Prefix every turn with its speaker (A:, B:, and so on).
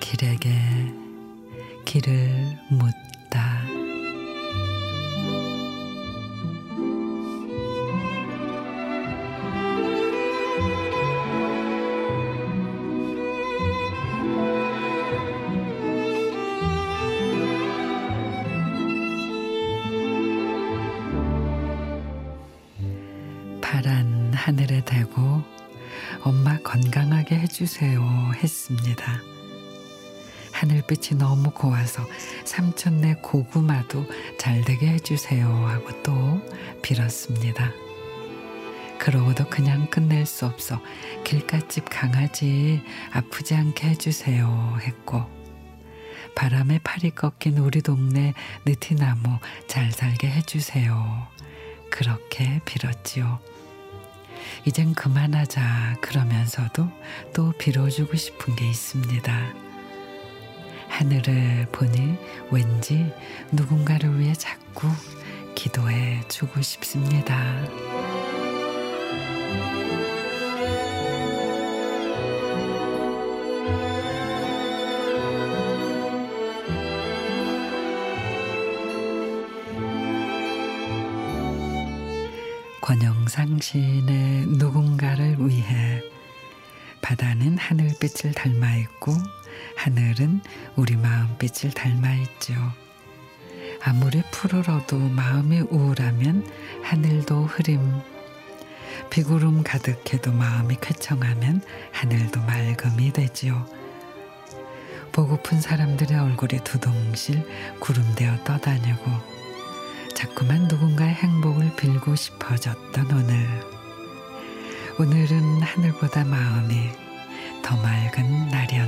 A: 길에게 길을 묻 파란 하늘에 대고 엄마 건강하게 해주세요 했습니다. 하늘빛이 너무 고와서 삼촌네 고구마도 잘 되게 해주세요 하고 또 빌었습니다. 그러고도 그냥 끝낼 수 없어 길가집 강아지 아프지 않게 해주세요 했고 바람에 팔이 꺾인 우리 동네 느티나무 잘 살게 해주세요. 그렇게 빌었지요. 이젠 그만하자 그러면서도 또 빌어주고 싶은 게 있습니다. 하늘을 보니 왠지 누군가를 위해 자꾸 기도해 주고 싶습니다. 권영상 시인의 누군가를 위해 바다는 하늘빛을 닮아 있고 하늘은 우리 마음빛을 닮아 있죠. 아무리 푸르러도 마음이 우울하면 하늘도 흐림. 비구름 가득해도 마음이 쾌청하면 하늘도 맑음이 되지요. 보고픈 사람들의 얼굴이 두동실 구름되어 떠다니고 자꾸만 누군가의 행복을 빌고 싶어졌던 오늘. 오늘은 하늘보다 마음이 더 맑은 날이었나 봅니다.